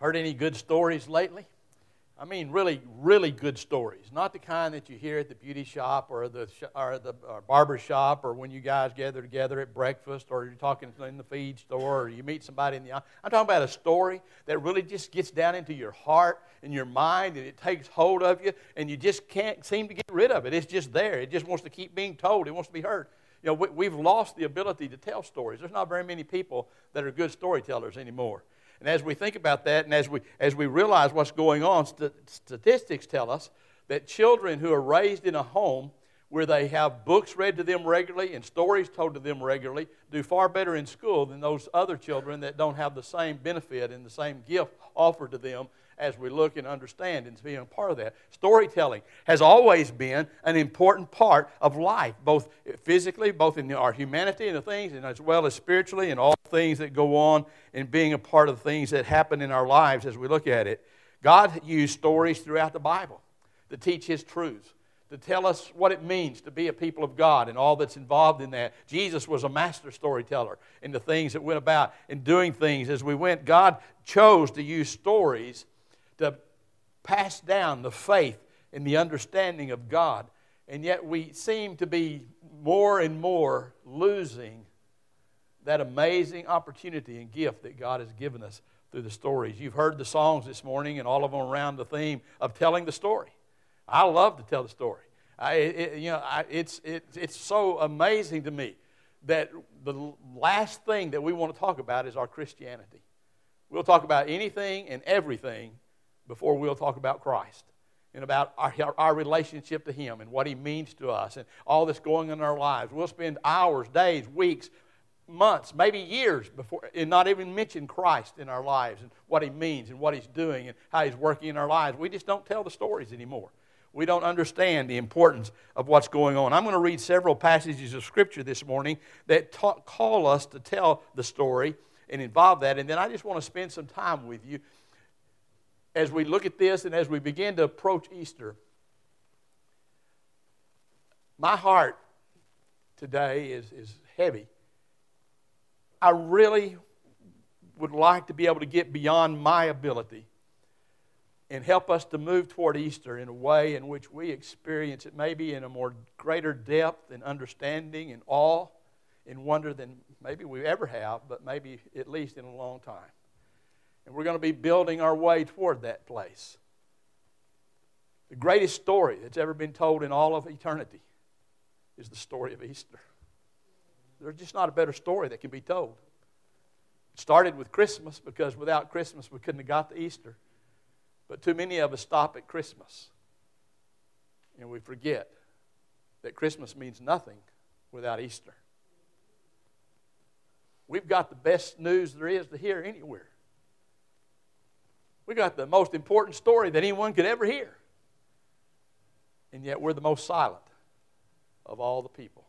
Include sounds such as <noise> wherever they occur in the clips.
Heard any good stories lately? I mean, really, really good stories. Not the kind that you hear at the beauty shop or the, or the or barber shop or when you guys gather together at breakfast or you're talking in the feed store or you meet somebody in the I'm talking about a story that really just gets down into your heart and your mind and it takes hold of you and you just can't seem to get rid of it. It's just there. It just wants to keep being told. It wants to be heard. You know, we, we've lost the ability to tell stories. There's not very many people that are good storytellers anymore. And as we think about that and as we, as we realize what's going on, st- statistics tell us that children who are raised in a home where they have books read to them regularly and stories told to them regularly do far better in school than those other children that don't have the same benefit and the same gift offered to them as we look and understand and being a part of that. Storytelling has always been an important part of life, both physically, both in our humanity and the things, and as well as spiritually and all things that go on in being a part of the things that happen in our lives as we look at it. God used stories throughout the Bible to teach His truths to tell us what it means to be a people of God and all that's involved in that. Jesus was a master storyteller in the things that went about in doing things as we went. God chose to use stories to pass down the faith and the understanding of God. And yet we seem to be more and more losing that amazing opportunity and gift that God has given us through the stories. You've heard the songs this morning and all of them around the theme of telling the story. I love to tell the story. I, it, you know, I, it's, it, it's so amazing to me that the last thing that we want to talk about is our Christianity. We'll talk about anything and everything before we'll talk about Christ and about our, our relationship to Him and what He means to us and all that's going on in our lives. We'll spend hours, days, weeks, months, maybe years before, and not even mention Christ in our lives and what He means and what He's doing and how He's working in our lives. We just don't tell the stories anymore. We don't understand the importance of what's going on. I'm going to read several passages of Scripture this morning that ta- call us to tell the story and involve that. And then I just want to spend some time with you as we look at this and as we begin to approach Easter, my heart today is, is heavy. I really would like to be able to get beyond my ability and help us to move toward Easter in a way in which we experience it maybe in a more greater depth and understanding and awe and wonder than maybe we ever have, but maybe at least in a long time. And we're going to be building our way toward that place. The greatest story that's ever been told in all of eternity is the story of Easter. There's just not a better story that can be told. It started with Christmas because without Christmas we couldn't have got to Easter. But too many of us stop at Christmas and we forget that Christmas means nothing without Easter. We've got the best news there is to hear anywhere. We got the most important story that anyone could ever hear. And yet we're the most silent of all the people.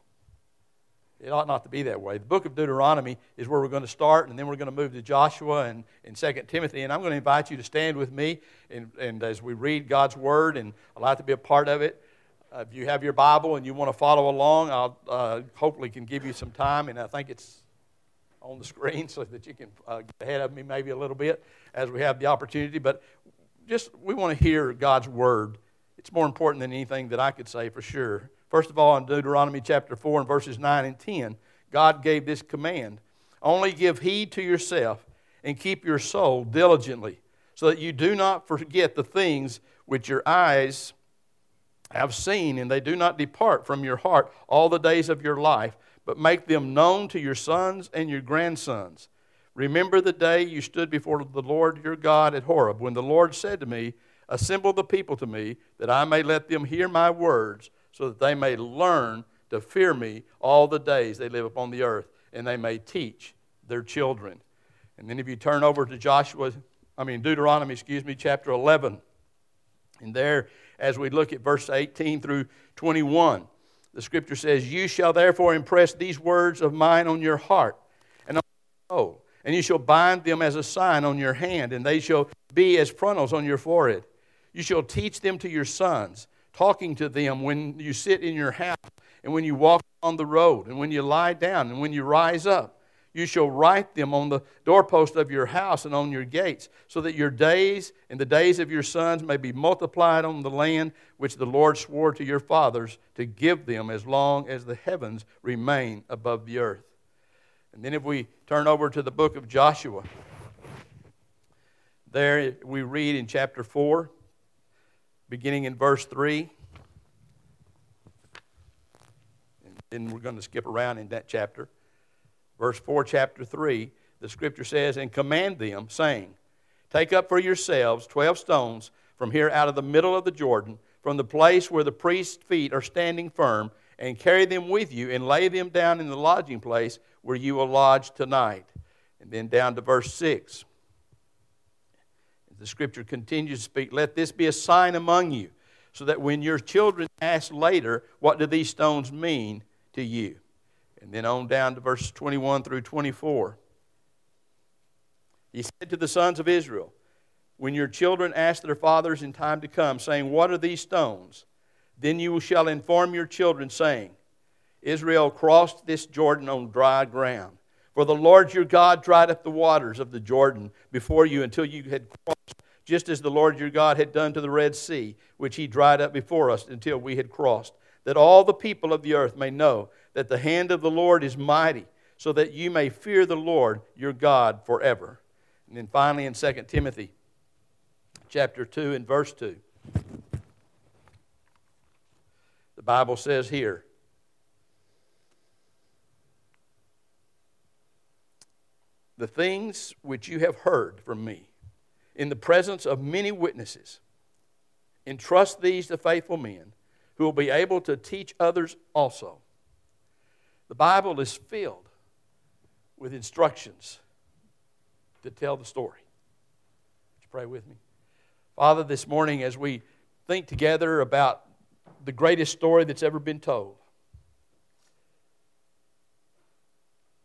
It ought not to be that way. The book of Deuteronomy is where we're going to start, and then we're going to move to Joshua and, and 2 Timothy. And I'm going to invite you to stand with me and, and as we read God's Word, and I'd like to be a part of it. Uh, if you have your Bible and you want to follow along, I'll uh, hopefully can give you some time, and I think it's on the screen <laughs> so that you can uh, get ahead of me maybe a little bit as we have the opportunity. But just we want to hear God's word. It's more important than anything that I could say for sure. First of all, in Deuteronomy chapter 4 and verses 9 and 10, God gave this command Only give heed to yourself and keep your soul diligently, so that you do not forget the things which your eyes have seen, and they do not depart from your heart all the days of your life but make them known to your sons and your grandsons. Remember the day you stood before the Lord your God at Horeb, when the Lord said to me, Assemble the people to me, that I may let them hear my words, so that they may learn to fear me all the days they live upon the earth, and they may teach their children. And then if you turn over to Joshua, I mean Deuteronomy, excuse me, chapter 11, and there, as we look at verse 18 through 21, the scripture says, You shall therefore impress these words of mine on your heart and on your soul, and you shall bind them as a sign on your hand, and they shall be as frontals on your forehead. You shall teach them to your sons, talking to them when you sit in your house, and when you walk on the road, and when you lie down, and when you rise up. You shall write them on the doorpost of your house and on your gates, so that your days and the days of your sons may be multiplied on the land which the Lord swore to your fathers to give them as long as the heavens remain above the earth. And then if we turn over to the book of Joshua, there we read in chapter 4, beginning in verse 3. And then we're going to skip around in that chapter verse 4, chapter 3, the scripture says, And command them, saying, Take up for yourselves twelve stones from here out of the middle of the Jordan, from the place where the priest's feet are standing firm, and carry them with you, and lay them down in the lodging place where you will lodge tonight. And then down to verse 6. The scripture continues to speak, Let this be a sign among you, so that when your children ask later, What do these stones mean to you? And then on down to verses 21 through 24. He said to the sons of Israel, When your children ask their fathers in time to come, saying, What are these stones? Then you shall inform your children, saying, Israel crossed this Jordan on dry ground. For the Lord your God dried up the waters of the Jordan before you until you had crossed, just as the Lord your God had done to the Red Sea, which he dried up before us until we had crossed, that all the people of the earth may know that the hand of the Lord is mighty, so that you may fear the Lord your God forever. And then finally in 2 Timothy chapter 2 and verse 2. The Bible says here, the things which you have heard from me in the presence of many witnesses, entrust these to faithful men who will be able to teach others also. The Bible is filled with instructions to tell the story. Would you pray with me? Father, this morning as we think together about the greatest story that's ever been told,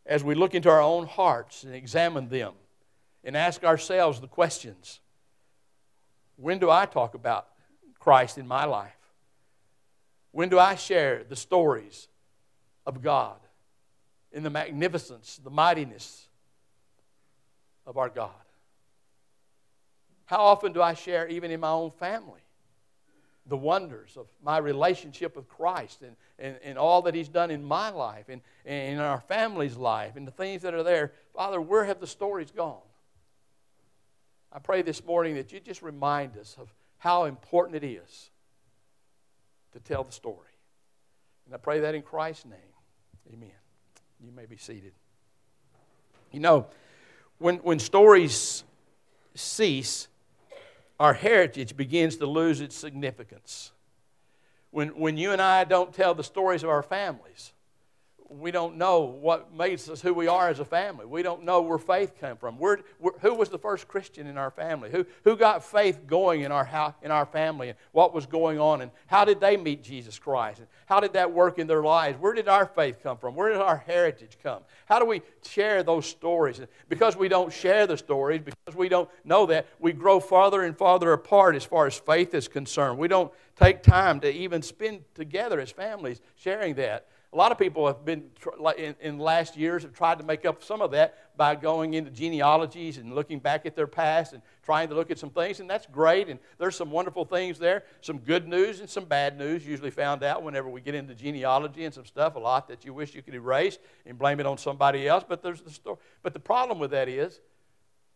as we look into our own hearts and examine them and ask ourselves the questions when do I talk about Christ in my life? When do I share the stories of God, in the magnificence, the mightiness of our God. How often do I share, even in my own family, the wonders of my relationship with Christ and, and, and all that He's done in my life and, and in our family's life and the things that are there? Father, where have the stories gone? I pray this morning that you just remind us of how important it is to tell the story. And I pray that in Christ's name. Amen. You may be seated. You know, when, when stories cease, our heritage begins to lose its significance. When, when you and I don't tell the stories of our families, we don't know what makes us who we are as a family. We don't know where faith came from. We're, we're, who was the first Christian in our family? Who, who got faith going in our, house, in our family? And what was going on? And how did they meet Jesus Christ? And how did that work in their lives? Where did our faith come from? Where did our heritage come? How do we share those stories? Because we don't share the stories, because we don't know that, we grow farther and farther apart as far as faith is concerned. We don't take time to even spend together as families sharing that. A lot of people have been, in, in last years, have tried to make up some of that by going into genealogies and looking back at their past and trying to look at some things, and that's great. And there's some wonderful things there, some good news and some bad news, usually found out whenever we get into genealogy and some stuff, a lot that you wish you could erase and blame it on somebody else. But there's the story. But the problem with that is,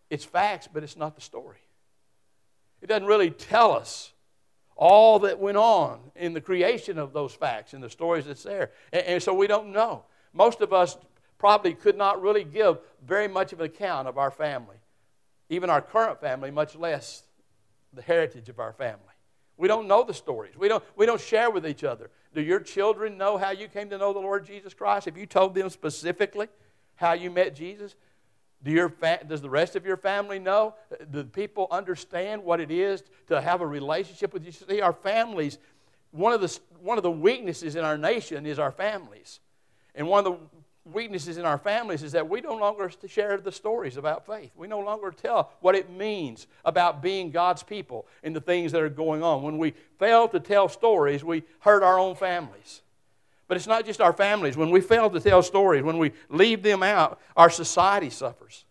it's facts, but it's not the story. It doesn't really tell us all that went on in the creation of those facts and the stories that's there. And, and, so we don't know. Most of us probably could not really give very much of an account of our family, even our current family, much less the heritage of our family. We don't know the stories. We don't, we don't share with each other. Do your children know how you came to know the Lord Jesus Christ? Have you told them specifically how you met Jesus? Do fa- does the rest of your family know? Do people understand what it is to have a relationship with you? See, our families, one of, the, one of the weaknesses in our nation is our families. And one of the weaknesses in our families is that we no longer share the stories about faith. We no longer tell what it means about being God's people and the things that are going on. When we fail to tell stories, we hurt our own families. But it's not just our families. When we fail to tell stories, when we leave them out, our society suffers.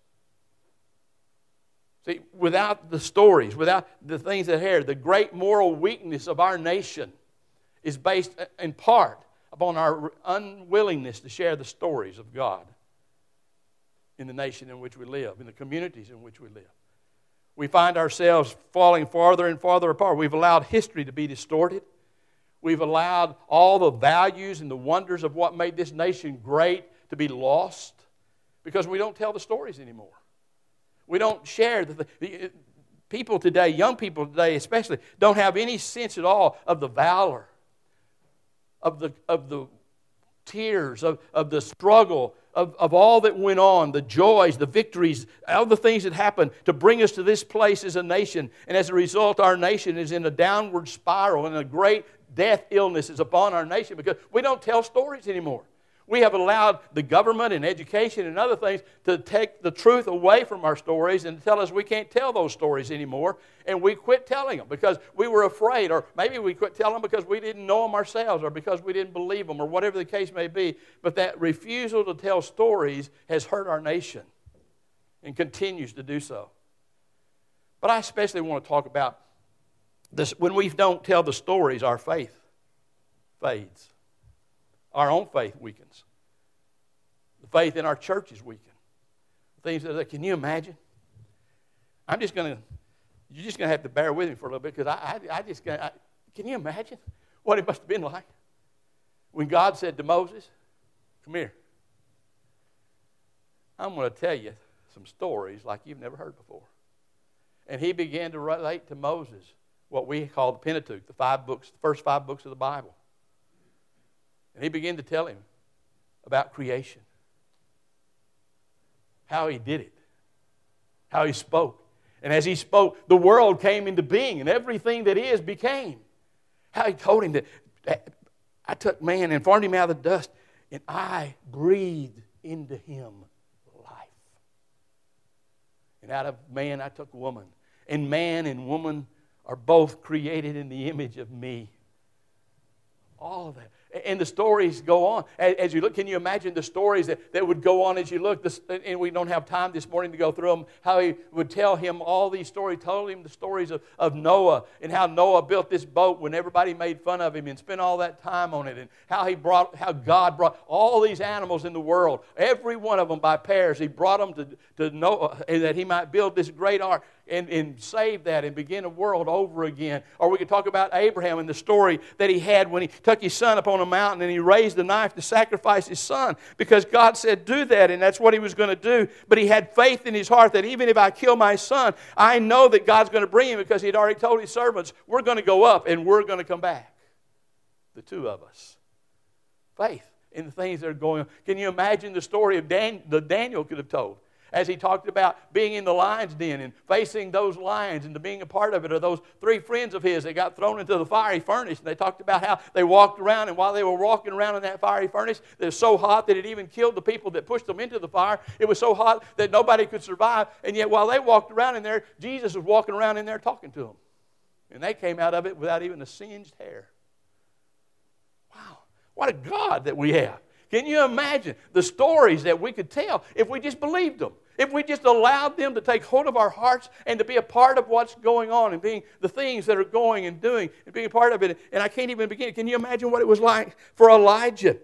See, without the stories, without the things that are the great moral weakness of our nation is based uh, in part upon our unwillingness to share the stories of God in the nation in which we live, in the communities in which we live. We find ourselves falling farther and farther apart. We've allowed history to be distorted. We've allowed all the values and the wonders of what made this nation great to be lost because we don't tell the stories anymore. We don't share the, the people today, young people today especially, don't have any sense at all of the valor, of the, of the tears, of, of the struggle, of, of all that went on, the joys, the victories, all the things that happened to bring us to this place as a nation. And as a result, our nation is in a downward spiral, and a great death illness is upon our nation because we don't tell stories anymore. We have allowed the government and education and other things to take the truth away from our stories and tell us we can't tell those stories anymore. And we quit telling them because we were afraid, or maybe we quit telling them because we didn't know them ourselves, or because we didn't believe them, or whatever the case may be. But that refusal to tell stories has hurt our nation and continues to do so. But I especially want to talk about this when we don't tell the stories, our faith fades. Our own faith weakens. The faith in our churches weaken. Things that can you imagine? I'm just going to, you're just going to have to bear with me for a little bit because I, I, I, just, I, can you imagine what it must have been like when God said to Moses, Come here. I'm going to tell you some stories like you've never heard before. And he began to relate to Moses what we call the Pentateuch, the five books, the first five books of the Bible. And he began to tell him about creation, how he did it, how he spoke. And as he spoke, the world came into being, and everything that is became. How he told him that I took man and formed him out of the dust, and I breathed into him life. And out of man I took woman, and man and woman are both created in the image of me. All of that. And the stories go on. As you look, can you imagine the stories that, that would go on as you look? This, and we don't have time this morning to go through them. How he would tell him all these stories, told him the stories of, of Noah and how Noah built this boat when everybody made fun of him and spent all that time on it. And how he brought, how God brought all these animals in the world, every one of them by pairs. He brought them to, to Noah that he might build this great ark and, and save that and begin a world over again. Or we could talk about Abraham and the story that he had when he took his son up on a mountain and he raised the knife to sacrifice his son because God said, Do that, and that's what he was going to do. But he had faith in his heart that even if I kill my son, I know that God's going to bring him because he'd already told his servants, We're going to go up and we're going to come back. The two of us. Faith in the things that are going on. Can you imagine the story of Dan, the Daniel could have told? As he talked about being in the lion's den and facing those lions and being a part of it, or those three friends of his that got thrown into the fiery furnace. And they talked about how they walked around, and while they were walking around in that fiery furnace, it was so hot that it even killed the people that pushed them into the fire. It was so hot that nobody could survive. And yet, while they walked around in there, Jesus was walking around in there talking to them. And they came out of it without even a singed hair. Wow, what a God that we have. Can you imagine the stories that we could tell if we just believed them? If we just allowed them to take hold of our hearts and to be a part of what's going on and being the things that are going and doing and being a part of it. And I can't even begin. Can you imagine what it was like for Elijah?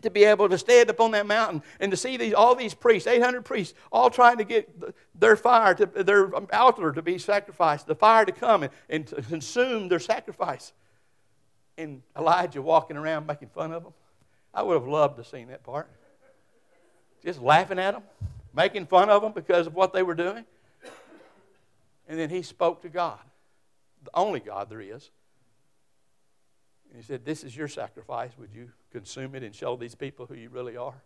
to be able to stand up on that mountain and to see these, all these priests, 800 priests, all trying to get their fire, to, their altar to be sacrificed, the fire to come and, and to consume their sacrifice. And Elijah walking around making fun of them. I would have loved to have seen that part. Just laughing at them, making fun of them because of what they were doing. And then he spoke to God, the only God there is. And he said, This is your sacrifice. Would you consume it and show these people who you really are?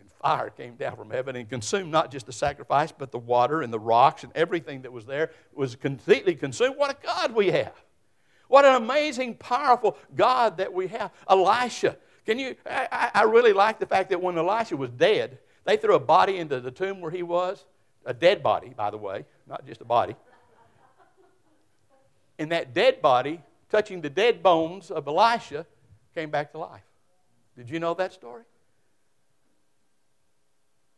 And fire came down from heaven and consumed not just the sacrifice, but the water and the rocks and everything that was there was completely consumed. What a God we have! What an amazing, powerful God that we have. Elisha. Can you? I, I really like the fact that when Elisha was dead, they threw a body into the tomb where he was, a dead body, by the way, not just a body. And that dead body, touching the dead bones of Elisha, came back to life. Did you know that story?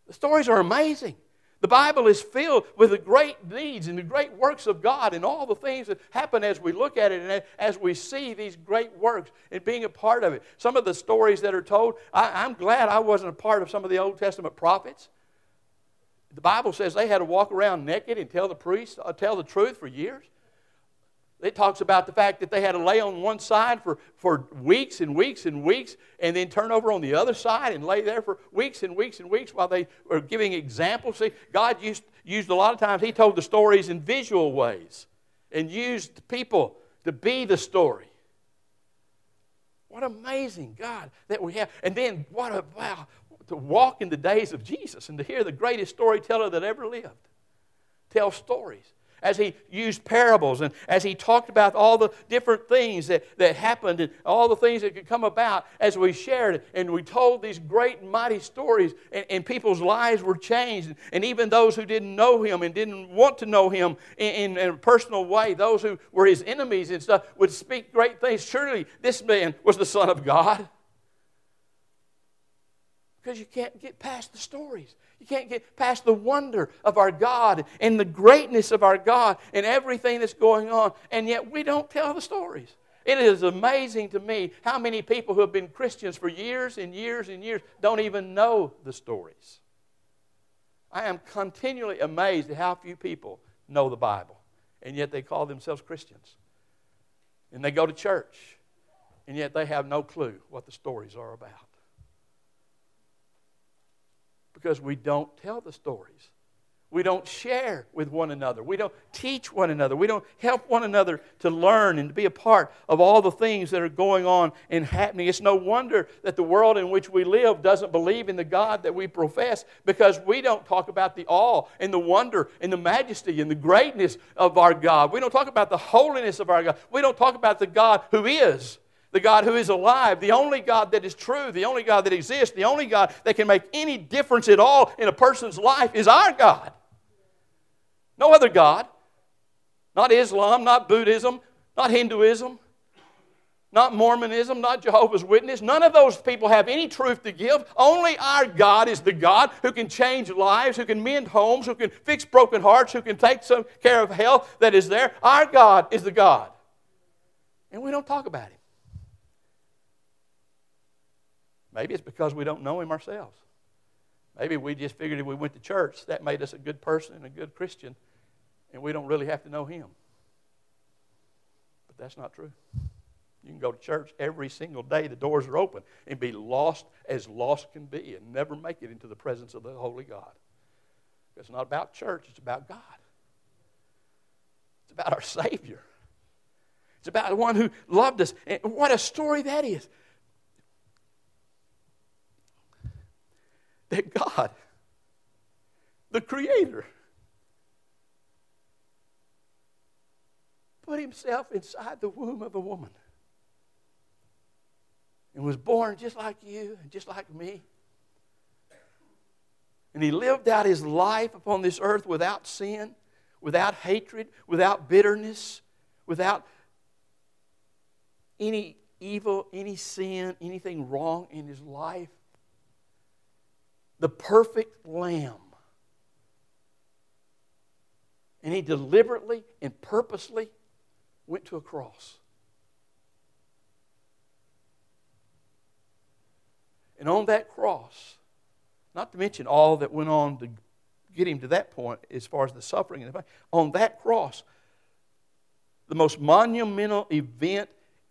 The stories are amazing. The Bible is filled with the great deeds and the great works of God and all the things that happen as we look at it and as we see these great works and being a part of it. Some of the stories that are told, I, am glad I wasn't a part of some of the Old Testament prophets. The Bible says they had to walk around naked and tell the priests, uh, tell the truth for years. It talks about the fact that they had to lay on one side for, for weeks and weeks and weeks and then turn over on the other side and lay there for weeks and weeks and weeks while they were giving examples. See, God used, used a lot of times, He told the stories in visual ways and used people to be the story. What amazing God that we have. And then what a wow to walk in the days of Jesus and to hear the greatest storyteller that ever lived tell stories as he used parables and as he talked about all the different things that, that happened and all the things that could come about as we shared and we told these great and mighty stories and, and people's lives were changed. And, even those who didn't know him and didn't want to know him in, in, in a personal way those who were his enemies and stuff would speak great things. Surely this man was the son of god because you can't get past the stories you can't get past the wonder of our God and the greatness of our God and everything that's going on, and yet we don't tell the stories. It is amazing to me how many people who have been Christians for years and years and years don't even know the stories. I am continually amazed at how few people know the Bible, and yet they call themselves Christians. And they go to church, and yet they have no clue what the stories are about because we don't tell the stories. We don't share with one another. We don't teach one another. We don't help one another to learn and to be a part of all the things that are going on and happening. It's no wonder that the world in which we live doesn't believe in the God that we profess because we don't talk about the awe and the wonder and the majesty and the greatness of our God. We don't talk about the holiness of our God. We don't talk about the God who is the God who is alive, the only God that is true, the only God that exists, the only God that can make any difference at all in a person's life is our God. No other God. Not Islam, not Buddhism, not Hinduism, not Mormonism, not Jehovah's Witness. None of those people have any truth to give. Only our God is the God who can change lives, who can mend homes, who can fix broken hearts, who can take some care of health that is there. Our God is the God. And we don't talk about Him. Maybe it's because we don't know Him ourselves. Maybe we just figured if we went to church, that made us a good person and a good Christian, and we don't really have to know Him. But that's not true. You can go to church every single day, the doors are open, and be lost as lost can be and never make it into the presence of the Holy God. It's not about church, it's about God. It's about our Savior. It's about the one who loved us. And what a story that is. That God, the Creator, put Himself inside the womb of a woman and was born just like you and just like me. And He lived out His life upon this earth without sin, without hatred, without bitterness, without any evil, any sin, anything wrong in His life the perfect lamb. And he deliberately and purposely went to a cross. And on that cross, not to mention all that went on to get him to that point as far as the suffering and the on that cross, the most monumental event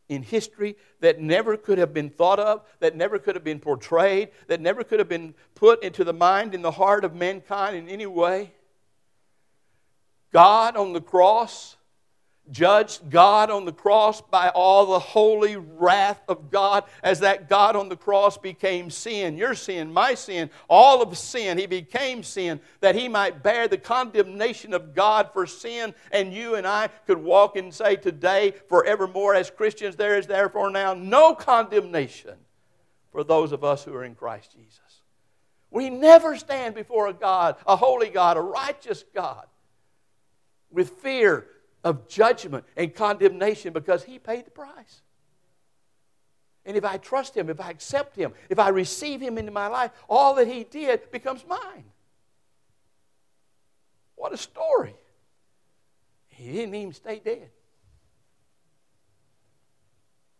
in history that never could have been thought of, that never could have been portrayed, that never could have been put into the mind and the heart of mankind in any way. God on the cross judged God on the cross by all the holy wrath of God as that God on the cross became sin, your sin, my sin, all of sin. He became sin that he might bear the condemnation of God for sin, and you and I could walk and say today, forevermore, as Christians, there is therefore now no condemnation for those of us who are in Christ Jesus. We never stand before a God, a holy God, a righteous God, with fear of judgment and condemnation because he paid the price. And if I trust Him, if I accept Him, if I receive Him into my life, all that He did becomes mine. What a story. He didn't even stay dead.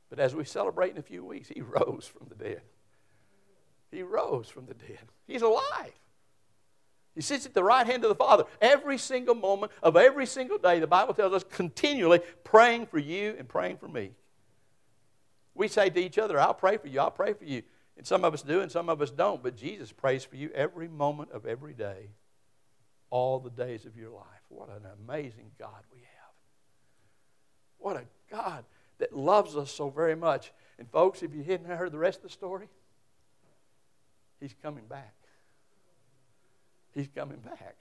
But as we celebrate in a few weeks, He <laughs> rose from the dead. He rose from the dead. He's alive. He sits at the right hand of the Father every single moment of every single day. The Bible tells us continually praying for you and praying for me. We say to each other, I'll pray for you, I'll pray for you. And some of us do and some of us don't. But Jesus prays for you every moment of every day, all the days of your life. What an amazing God we have. What a God that loves us so very much. And folks, if you hadn't heard the rest of the story, He's coming back. He's coming back.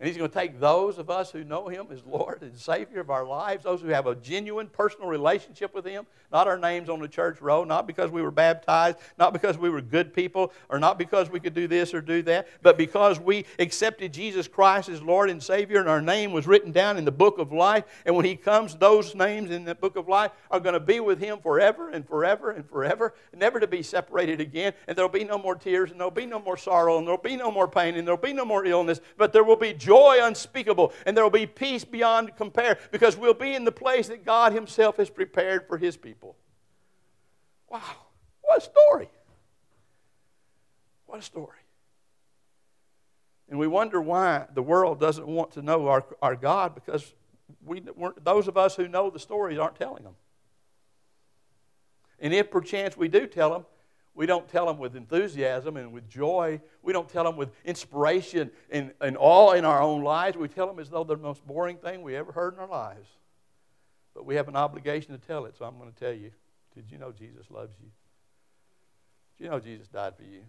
And he's going to take those of us who know him as Lord and Savior of our lives, those who have a genuine personal relationship with him, not our names on the church roll, not because we were baptized, not because we were good people, or not because we could do this or do that, but because we accepted Jesus Christ as Lord and Savior and our name was written down in the book of life. And when he comes, those names in the book of life are going to be with him forever and forever and forever, never to be separated again. And there'll be no more tears, and there'll be no more sorrow, and there'll be no more pain, and there'll be no more illness, but there will be joy unspeakable, and there will be peace beyond compare because we'll be in the place that God Himself has prepared for His people. Wow, what a story! What a story. And we wonder why the world doesn't want to know our, our God because we, those of us who know the stories aren't telling them. And if perchance we do tell them, we don't tell them with enthusiasm and with joy. We don't tell them with inspiration and, and awe in our own lives. We tell them as though they're the most boring thing we ever heard in our lives. But we have an obligation to tell it, so I'm going to tell you. Did you know Jesus loves you? Did you know Jesus died for you?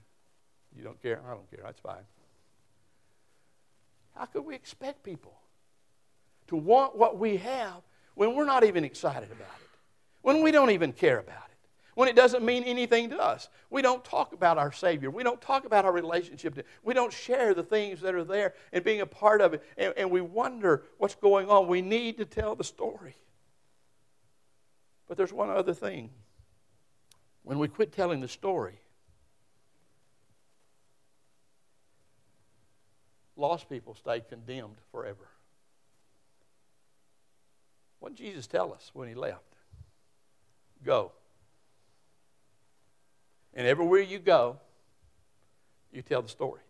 You don't care? I don't care. That's fine. How could we expect people to want what we have when we're not even excited about it? When we don't even care about it? When it doesn't mean anything to us. We don't talk about our Savior. We don't talk about our relationship. To, We don't share the things that are there and being a part of it. And, and we wonder what's going on. We need to tell the story. But there's one other thing. When we quit telling the story, lost people stay condemned forever. What did Jesus tell us when he left? Go. And everywhere you go, you tell the story.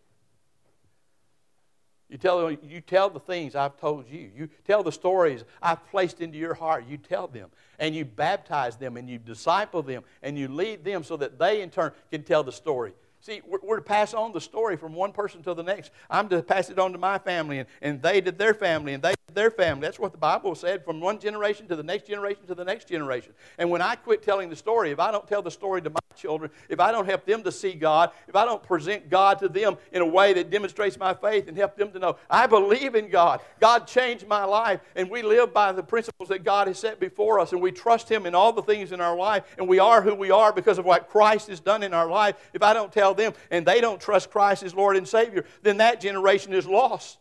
You tell, you tell the things I've told you. You tell the stories I've placed into your heart. You tell them. And you baptize them and you disciple them and you lead them so that they in turn can tell the story. See, we're, we're, to pass on the story from one person to the next. I'm to pass it on to my family, and, and they did their family, and they their family. That's what the Bible said from one generation to the next generation to the next generation. And when I quit telling the story, if I don't tell the story to my children, if I don't help them to see God, if I don't present God to them in a way that demonstrates my faith and help them to know, I believe in God. God changed my life, and we live by the principles that God has set before us, and we trust Him in all the things in our life, and we are who we are because of what Christ has done in our life. If I don't tell them and they don't trust Christ as Lord and Savior, then that generation is lost.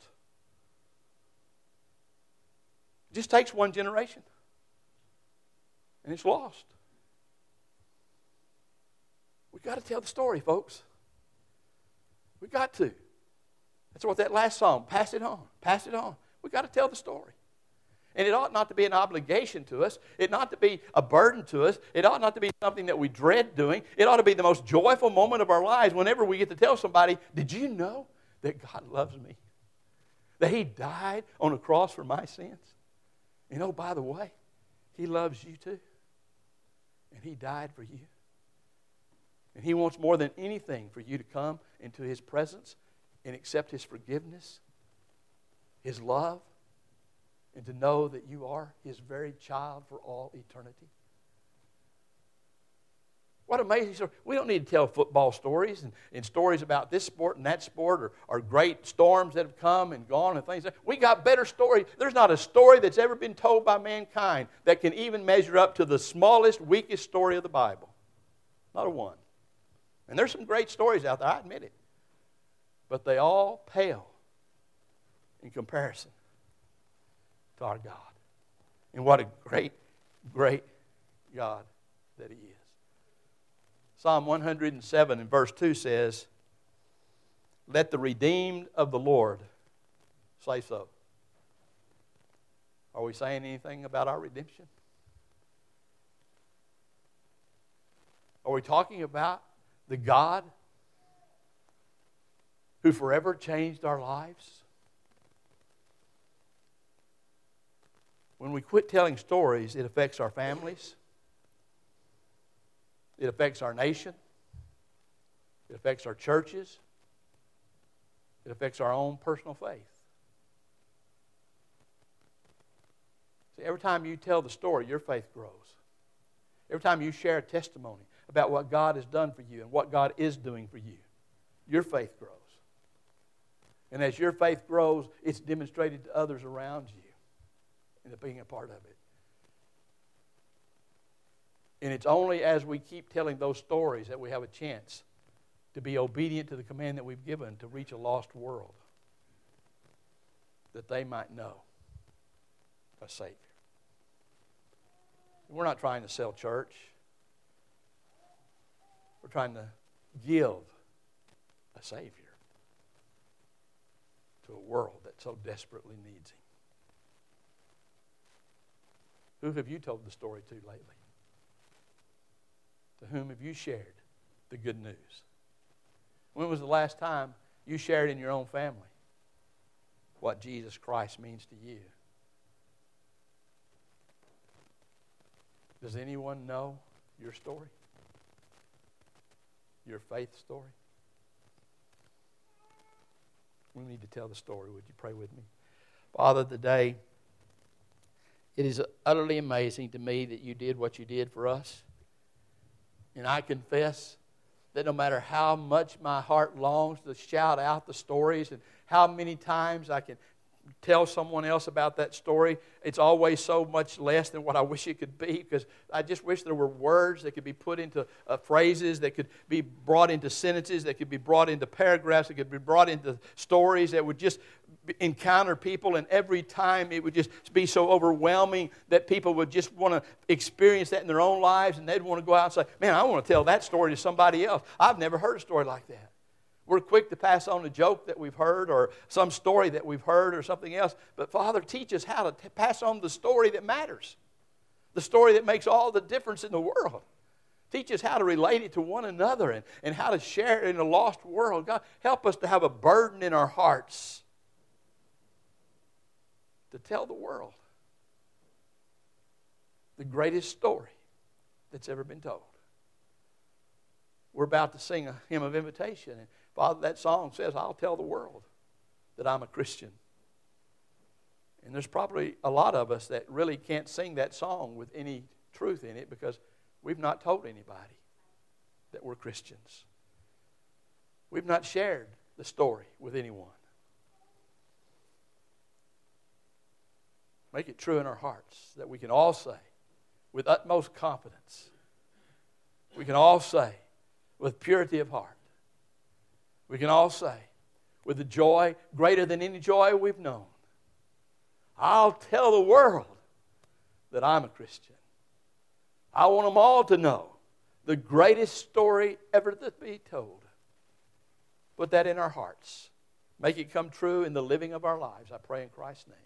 It just takes one generation, and it's lost. We've got to tell the story, folks. We've got to. That's what that last song, pass it on, pass it on. We've got to tell the story. And it ought not to be an obligation to us. It ought not to be a burden to us. It ought not to be something that we dread doing. It ought to be the most joyful moment of our lives whenever we get to tell somebody, Did you know that God loves me? That He died on a cross for my sins? And oh, by the way, He loves you too. And He died for you. And He wants more than anything for you to come into His presence and accept His forgiveness, His love and to know that you are His very child for all eternity. What amazing story. We don't need to tell football stories and, and stories about this sport and that sport or, or great storms that have come and gone and things. We got better stories. There's not a story that's ever been told by mankind that can even measure up to the smallest, weakest story of the Bible. Not a one. And there's some great stories out there, I admit it. But they all pale in comparison to our God. And what a great, great God that He is. Psalm 107 in verse 2 says, Let the redeemed of the Lord say so. Are we saying anything about our redemption? Are we talking about the God who forever changed our lives? When we quit telling stories, it affects our families, it affects our nation, it affects our churches, it affects our own personal faith. See, every time you tell the story, your faith grows. Every time you share a testimony about what God has done for you and what God is doing for you, your faith grows. And as your faith grows, it's demonstrated to others around you into being a part of it. And it's only as we keep telling those stories that we have a chance to be obedient to the command that we've given to reach a lost world that they might know a Savior. We're not trying to sell church. We're trying to give a Savior to a world that so desperately needs Him. Who have you told the story to lately? To whom have you shared the good news? When was the last time you shared in your own family what Jesus Christ means to you? Does anyone know your story? Your faith story? We need to tell the story. Would you pray with me? Father, today, it is utterly amazing to me that you did what you did for us. And I confess that no matter how much my heart longs to shout out the stories and how many times I can tell someone else about that story, it's always so much less than what I wish it could be because I just wish there were words that could be put into uh, phrases, that could be brought into sentences, that could be brought into paragraphs, that could be brought into stories that would just encounter people, and every time it would just be so overwhelming that people would just want to experience that in their own lives, and they'd want to go out and say, Man, I want to tell that story to somebody else. I've never heard a story like that. We're quick to pass on a joke that we've heard or some story that we've heard or something else. But Father, teach us how to t- pass on the story that matters, the story that makes all the difference in the world. Teach us how to relate it to one another and, and how to share it in a lost world. God, help us to have a burden in our hearts to tell the world the greatest story that's ever been told. We're about to sing a hymn of invitation. And Father, that song says, I'll tell the world that I'm a Christian. And there's probably a lot of us that really can't sing that song with any truth in it because we've not told anybody that we're Christians. We've not shared the story with anyone. Make it true in our hearts that we can all say with utmost confidence, we can all say with purity of heart, we can all say with a joy greater than any joy we've known, I'll tell the world that I'm a Christian. I want them all to know the greatest story ever to be told. Put that in our hearts. Make it come true in the living of our lives. I pray in Christ's name.